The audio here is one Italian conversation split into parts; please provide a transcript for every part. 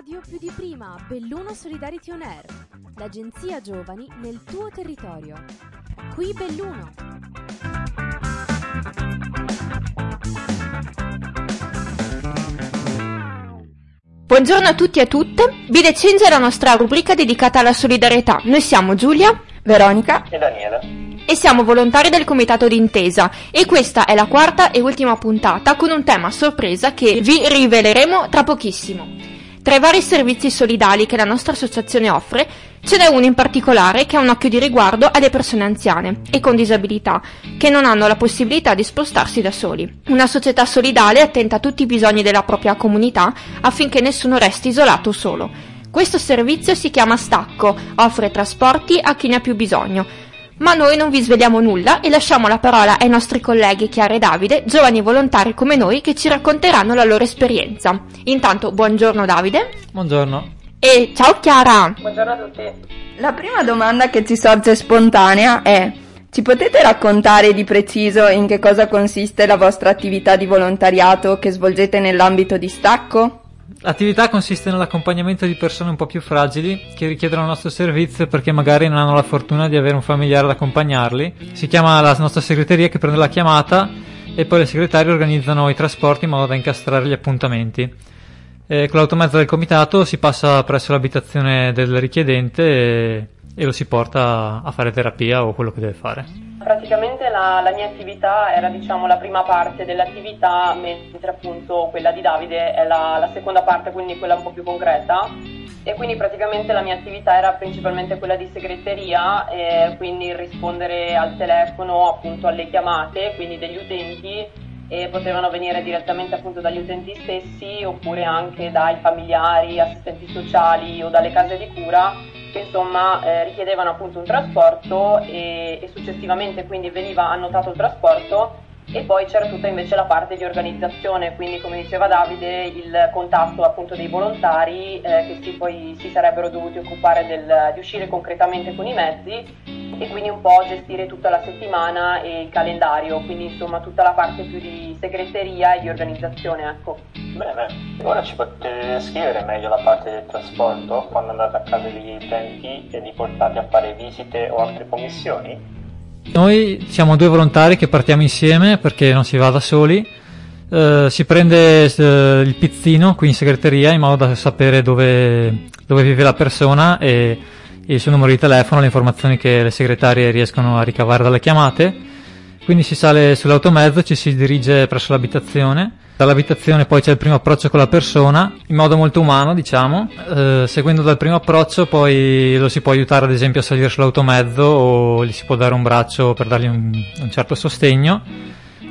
radio più di prima, Belluno Solidarity On Air, l'agenzia giovani nel tuo territorio. Qui Belluno. Buongiorno a tutti e a tutte, Bide Change è la nostra rubrica dedicata alla solidarietà. Noi siamo Giulia, Veronica e Daniele. e siamo volontari del Comitato d'Intesa e questa è la quarta e ultima puntata con un tema a sorpresa che vi riveleremo tra pochissimo. Tra i vari servizi solidali che la nostra associazione offre, ce n'è uno in particolare che ha un occhio di riguardo alle persone anziane e con disabilità, che non hanno la possibilità di spostarsi da soli. Una società solidale attenta a tutti i bisogni della propria comunità affinché nessuno resti isolato o solo. Questo servizio si chiama Stacco, offre trasporti a chi ne ha più bisogno. Ma noi non vi sveliamo nulla e lasciamo la parola ai nostri colleghi Chiara e Davide, giovani volontari come noi, che ci racconteranno la loro esperienza. Intanto, buongiorno Davide. Buongiorno. E ciao Chiara! Buongiorno a tutti. La prima domanda che ci sorge spontanea è ci potete raccontare di preciso in che cosa consiste la vostra attività di volontariato che svolgete nell'ambito di Stacco? L'attività consiste nell'accompagnamento di persone un po' più fragili che richiedono il nostro servizio perché magari non hanno la fortuna di avere un familiare ad accompagnarli. Si chiama la nostra segreteria che prende la chiamata e poi le segretarie organizzano i trasporti in modo da incastrare gli appuntamenti. E con l'automezzo del comitato si passa presso l'abitazione del richiedente e, e lo si porta a fare terapia o quello che deve fare. Praticamente la, la mia attività era diciamo la prima parte dell'attività, mentre appunto quella di Davide è la, la seconda parte, quindi quella un po' più concreta. E quindi praticamente la mia attività era principalmente quella di segreteria, eh, quindi rispondere al telefono appunto alle chiamate, quindi degli utenti e potevano venire direttamente appunto dagli utenti stessi oppure anche dai familiari, assistenti sociali o dalle case di cura che insomma eh, richiedevano appunto un trasporto e, e successivamente quindi veniva annotato il trasporto e poi c'era tutta invece la parte di organizzazione, quindi come diceva Davide il contatto appunto dei volontari eh, che si, poi si sarebbero dovuti occupare del, di uscire concretamente con i mezzi e quindi un po' gestire tutta la settimana e il calendario, quindi insomma tutta la parte più di segreteria e di organizzazione ecco. Bene, ora ci potete descrivere meglio la parte del trasporto quando andate a casa degli utenti e li portate a fare visite o altre commissioni? Noi siamo due volontari che partiamo insieme perché non si va da soli. Eh, si prende eh, il pizzino qui in segreteria in modo da sapere dove, dove vive la persona e il suo numero di telefono, le informazioni che le segretarie riescono a ricavare dalle chiamate. Quindi si sale sull'automezzo, ci si dirige presso l'abitazione. Dall'abitazione poi c'è il primo approccio con la persona, in modo molto umano, diciamo. Eh, seguendo dal primo approccio poi lo si può aiutare ad esempio a salire sull'automezzo o gli si può dare un braccio per dargli un, un certo sostegno.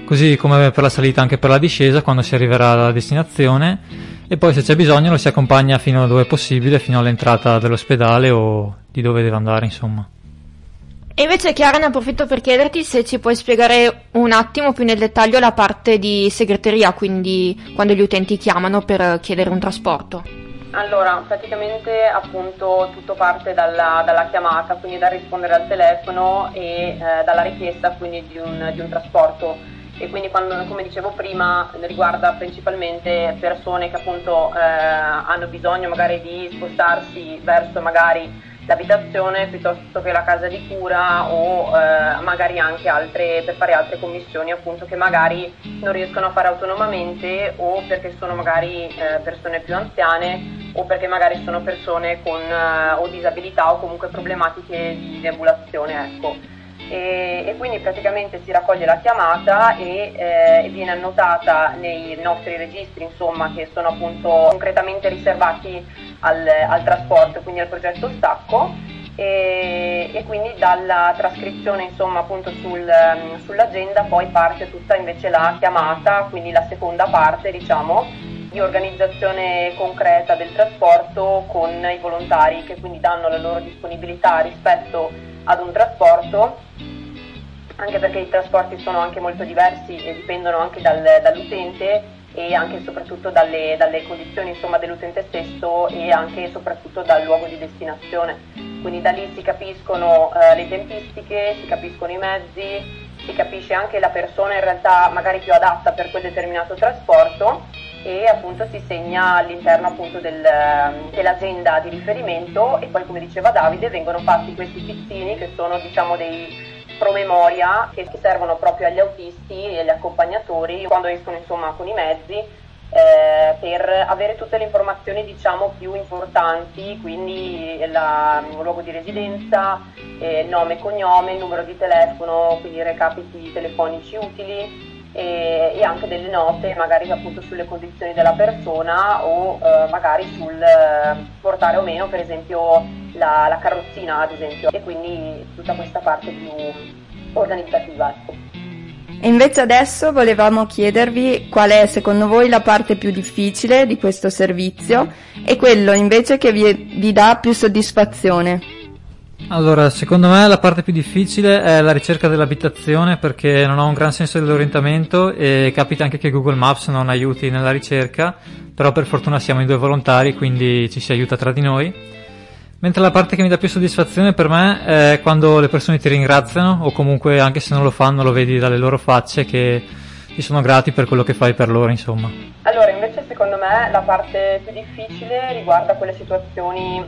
Così come per la salita anche per la discesa quando si arriverà alla destinazione e poi se c'è bisogno lo si accompagna fino a dove è possibile, fino all'entrata dell'ospedale o di dove deve andare, insomma. E invece Chiara ne approfitto per chiederti se ci puoi spiegare un attimo più nel dettaglio la parte di segreteria, quindi quando gli utenti chiamano per chiedere un trasporto. Allora, praticamente appunto tutto parte dalla, dalla chiamata, quindi dal rispondere al telefono e eh, dalla richiesta quindi di un, di un trasporto e quindi quando, come dicevo prima riguarda principalmente persone che appunto eh, hanno bisogno magari di spostarsi verso magari l'abitazione piuttosto che la casa di cura o eh, magari anche altre, per fare altre commissioni appunto che magari non riescono a fare autonomamente o perché sono magari eh, persone più anziane o perché magari sono persone con eh, o disabilità o comunque problematiche di deambulazione ecco e, e, quindi praticamente si raccoglie la chiamata e, eh, viene annotata nei nostri registri insomma che sono appunto concretamente riservati al, al trasporto quindi al progetto stacco. E, e quindi dalla trascrizione insomma appunto sul, sull'agenda poi parte tutta invece la chiamata quindi la seconda parte diciamo di organizzazione concreta del trasporto con i volontari che quindi danno la loro disponibilità rispetto ad un trasporto anche perché i trasporti sono anche molto diversi e dipendono anche dal, dall'utente e anche e soprattutto dalle, dalle condizioni insomma, dell'utente stesso e anche e soprattutto dal luogo di destinazione. Quindi da lì si capiscono eh, le tempistiche, si capiscono i mezzi, si capisce anche la persona in realtà magari più adatta per quel determinato trasporto e appunto si segna all'interno appunto del, dell'azienda di riferimento e poi come diceva Davide vengono fatti questi pizzini che sono diciamo dei promemoria che servono proprio agli autisti e agli accompagnatori quando escono insomma con i mezzi eh, per avere tutte le informazioni diciamo più importanti, quindi la, il luogo di residenza, eh, nome e cognome, il numero di telefono, quindi recapiti telefonici utili e, e, anche delle note magari appunto sulle condizioni della persona o eh, magari sul eh, portare o meno per esempio la, la, carrozzina ad esempio e quindi tutta questa parte più organizzativa. Ecco. E invece adesso volevamo chiedervi qual è secondo voi la parte più difficile di questo servizio e quello invece che vi, vi dà più soddisfazione. Allora, secondo me la parte più difficile è la ricerca dell'abitazione perché non ho un gran senso dell'orientamento e capita anche che Google Maps non aiuti nella ricerca, però per fortuna siamo in due volontari, quindi ci si aiuta tra di noi. Mentre la parte che mi dà più soddisfazione per me è quando le persone ti ringraziano o comunque anche se non lo fanno lo vedi dalle loro facce che ti sono grati per quello che fai per loro, insomma. Allora, invece secondo me la parte più difficile riguarda quelle situazioni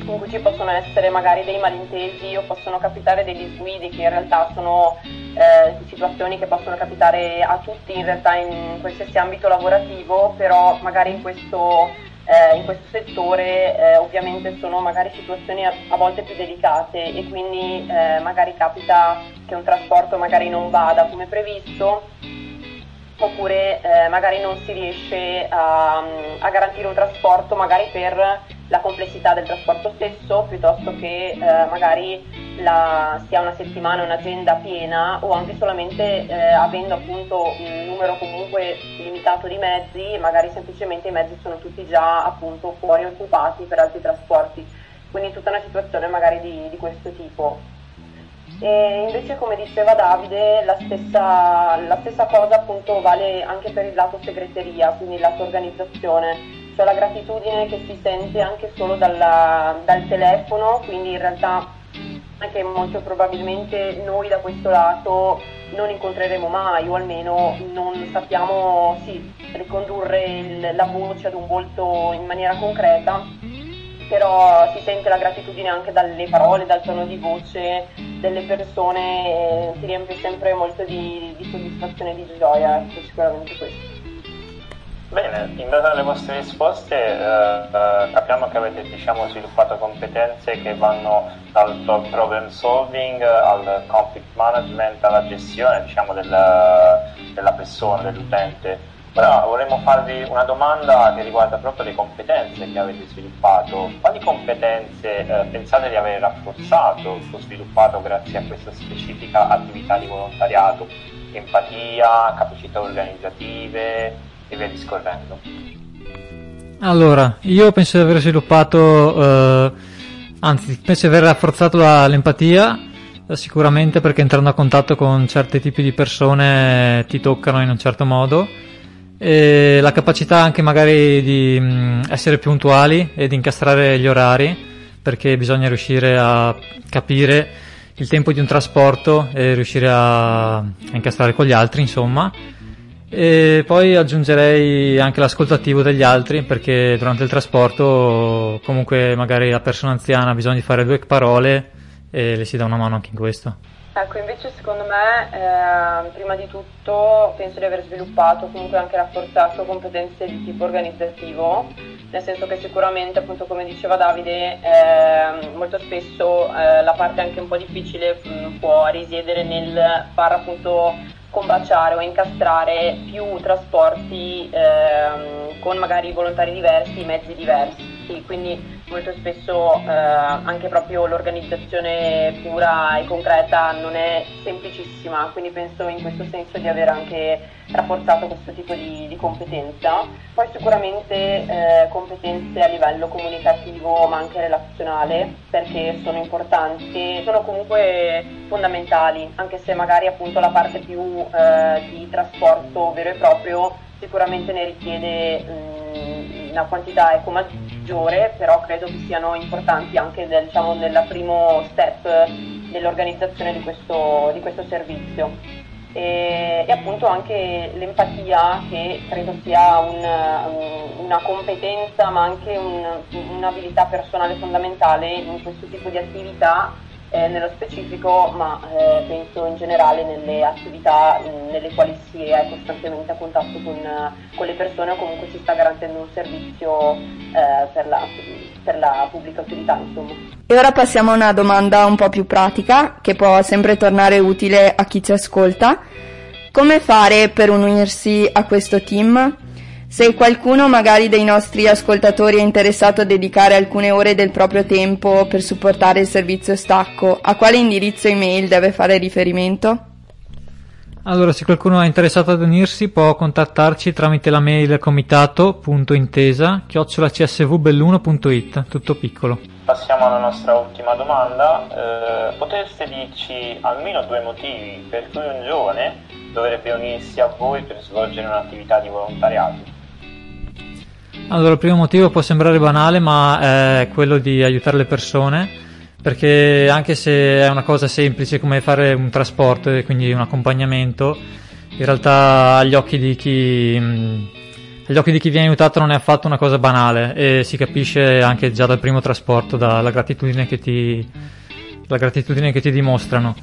in cui ci possono essere magari dei malintesi o possono capitare degli sguidi che in realtà sono eh, situazioni che possono capitare a tutti in realtà in qualsiasi ambito lavorativo, però magari in questo, eh, in questo settore eh, ovviamente sono magari situazioni a, a, volte più delicate e quindi eh, magari capita che un trasporto magari non vada come previsto oppure eh, magari non si riesce a, a garantire un trasporto magari per la complessità del trasporto stesso piuttosto che eh, magari la, si una settimana un'azienda piena o anche solamente eh, avendo appunto un numero comunque limitato di mezzi magari semplicemente i mezzi sono tutti già appunto fuori occupati per altri trasporti. Quindi tutta una situazione magari di, di questo tipo. E invece come diceva Davide la stessa, la stessa cosa appunto vale anche per il lato segreteria quindi il lato organizzazione cioè la gratitudine che si sente anche solo dalla, dal telefono, quindi in realtà anche molto probabilmente noi da questo lato non incontreremo mai o almeno non sappiamo sì, ricondurre il, la voce ad un volto in maniera concreta, però si sente la gratitudine anche dalle parole, dal tono di voce delle persone e si riempie sempre molto di, di soddisfazione e di gioia, ecco, sicuramente questo. Bene, in base alle vostre risposte eh, eh, capiamo che avete diciamo, sviluppato competenze che vanno dal problem solving al conflict management alla gestione diciamo, della, della persona, dell'utente. Ora vorremmo farvi una domanda che riguarda proprio le competenze che avete sviluppato. Quali competenze eh, pensate di aver rafforzato o sviluppato grazie a questa specifica attività di volontariato? Empatia, capacità organizzative, e via discorrendo. Allora, io penso di aver sviluppato, eh, anzi, penso di aver rafforzato la, l'empatia, eh, sicuramente perché entrando a contatto con certi tipi di persone ti toccano in un certo modo, e la capacità anche magari di mm, essere puntuali e di incastrare gli orari, perché bisogna riuscire a capire il tempo di un trasporto e riuscire a, a incastrare con gli altri, insomma e poi aggiungerei anche l'ascolto attivo degli altri perché durante il trasporto comunque magari la persona anziana ha bisogno di fare due parole e le si dà una mano anche in questo. Ecco, invece secondo me, eh, prima di tutto, penso di aver sviluppato, comunque anche rafforzato competenze di tipo organizzativo, nel senso che sicuramente, appunto, come diceva Davide, eh, molto spesso eh, la parte anche un po' difficile mh, mm, può risiedere nel far appunto combaciare o incastrare più trasporti ehm, con magari volontari diversi, mezzi diversi, quindi molto spesso eh, anche proprio l'organizzazione pura e concreta non è semplicissima, quindi penso in questo senso di aver anche rafforzato questo tipo di, di competenza. Poi sicuramente eh, competenze a livello comunicativo ma anche relazionale perché sono importanti, sono comunque fondamentali, anche se magari appunto la parte più eh, di trasporto vero e proprio sicuramente ne richiede mh, una quantità ecco, maggiore, però credo che siano importanti anche nel, diciamo, nel primo step dell'organizzazione di questo, di questo servizio. e, e appunto anche l'empatia che credo sia un, una competenza ma anche un, un'abilità personale fondamentale in questo tipo di attività eh, nello specifico, ma eh, penso in generale nelle attività in, nelle quali si è costantemente a contatto con, con, le persone o comunque si sta garantendo un servizio eh, per, la, per la pubblica utilità. Insomma. E ora passiamo a una domanda un po' più pratica, che può sempre tornare utile a chi ci ascolta. Come fare per unirsi a questo team? Se qualcuno magari dei nostri ascoltatori è interessato a dedicare alcune ore del proprio tempo per supportare il servizio stacco, a quale indirizzo email deve fare riferimento? Allora, se qualcuno è interessato ad unirsi può contattarci tramite la mail comitato.intesa-csvbelluno.it, tutto piccolo. Passiamo alla nostra ultima domanda. Eh, potreste dirci almeno due motivi per cui un giovane dovrebbe unirsi a voi per svolgere un'attività di volontariato? Allora, il primo motivo può sembrare banale, ma è quello di aiutare le persone, perché anche se è una cosa semplice come fare un trasporto e quindi un accompagnamento, in realtà agli occhi di chi, mm, agli occhi di chi viene aiutato non è affatto una cosa banale e si capisce anche già dal primo trasporto, dalla gratitudine che ti, gratitudine che ti dimostrano.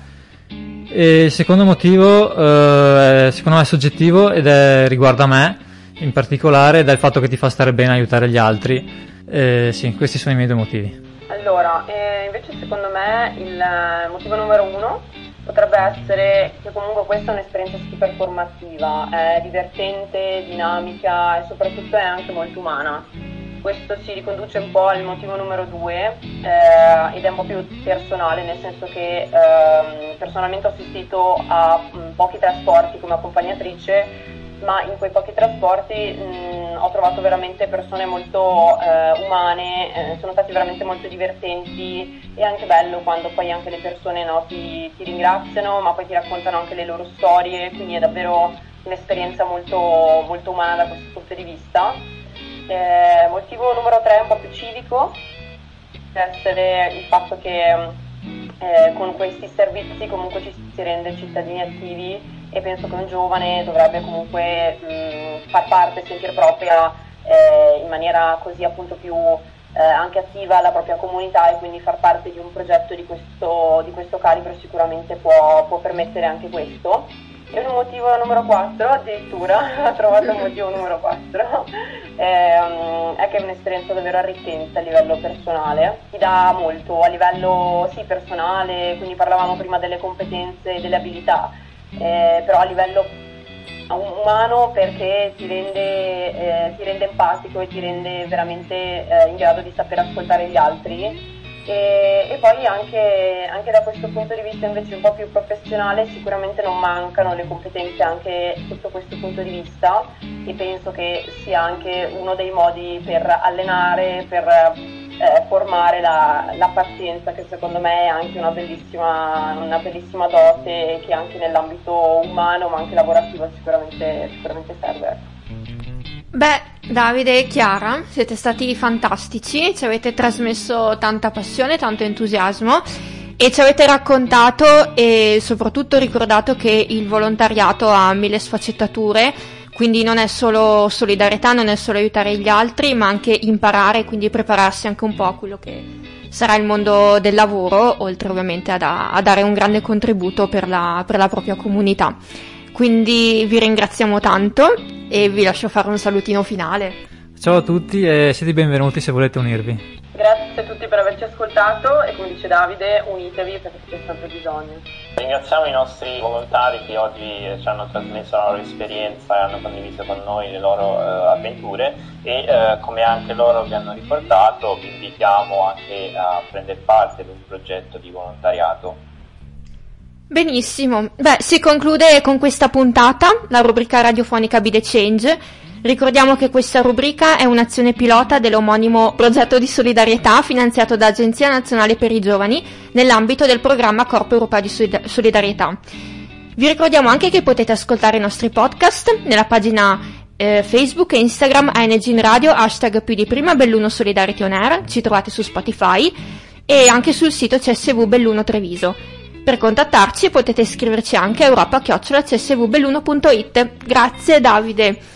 E il secondo motivo, eh, secondo me è soggettivo ed è riguarda me in particolare dal fatto che ti fa stare bene aiutare gli altri. Eh, sì, questi sono i miei due motivi. Allora, eh, invece secondo me il motivo numero uno potrebbe essere che comunque questa è un'esperienza super formativa, è divertente, dinamica e soprattutto è anche molto umana. Questo si riconduce un po' al motivo numero due eh, ed è un po' più personale, nel senso che eh, personalmente ho assistito a mh, pochi trasporti come accompagnatrice ma in quei pochi trasporti mh, mm, ho trovato veramente persone molto eh, umane, eh, sono stati veramente molto divertenti e anche bello quando poi anche le persone no, ti, ti, ringraziano ma poi ti raccontano anche le loro storie, quindi è davvero un'esperienza molto, molto umana da questo punto di vista. Eh, motivo numero tre, un po' più civico, essere il fatto che eh, con questi servizi comunque ci si rende cittadini attivi e penso che un giovane dovrebbe comunque mh, far parte, sentire propria eh, in maniera così appunto più eh, anche attiva la propria comunità e quindi far parte di un progetto di questo, di questo calibro sicuramente può, può, permettere anche questo. E un motivo numero 4, addirittura, ho trovato il motivo numero 4, ehm, è che è un'esperienza davvero arricchente a livello personale, ti dà molto a livello sì personale, quindi parlavamo prima delle competenze e delle abilità, eh, però a livello umano perché ti rende, eh, ti rende, empatico e ti rende veramente eh, in grado di saper ascoltare gli altri. E, e poi anche, anche, da questo punto di vista invece un po' più professionale sicuramente non mancano le competenze anche sotto questo punto di vista e penso che sia anche uno dei modi per allenare, per eh, formare la, la, pazienza che secondo me è anche una bellissima, una bellissima dote che anche nell'ambito umano ma anche lavorativo sicuramente, sicuramente serve. Beh, Davide e Chiara, siete stati fantastici, ci avete trasmesso tanta passione, tanto entusiasmo e ci avete raccontato e soprattutto ricordato che il volontariato ha mille sfaccettature quindi non è solo solidarietà, non è solo aiutare gli altri, ma anche imparare, quindi prepararsi anche un po' a quello che sarà il mondo del lavoro, oltre ovviamente a, da, a dare un grande contributo per la, per la propria comunità. Quindi vi ringraziamo tanto e vi lascio fare un salutino finale. Ciao a tutti e siete benvenuti se volete unirvi. Grazie a tutti per averci ascoltato e come dice Davide unitevi perché c'è sempre bisogno. Ringraziamo i nostri volontari che oggi ci hanno trasmesso la loro esperienza e hanno condiviso con noi le loro uh, avventure e uh, come anche loro vi hanno ricordato vi invitiamo anche a prendere parte ad un progetto di volontariato. Benissimo, beh si conclude con questa puntata, la rubrica radiofonica Be Change Ricordiamo che questa rubrica è un'azione pilota dell'omonimo progetto di solidarietà finanziato da Agenzia Nazionale per i Giovani nell'ambito del programma Corpo Europeo di Solidarietà. Vi ricordiamo anche che potete ascoltare i nostri podcast nella pagina eh, Facebook e Instagram ANG in Radio, hashtag più di prima Belluno Solidarity On Air, ci trovate su Spotify e anche sul sito CSV Belluno Treviso. Per contattarci potete scriverci anche a europa.csvbelluno.it. Grazie Davide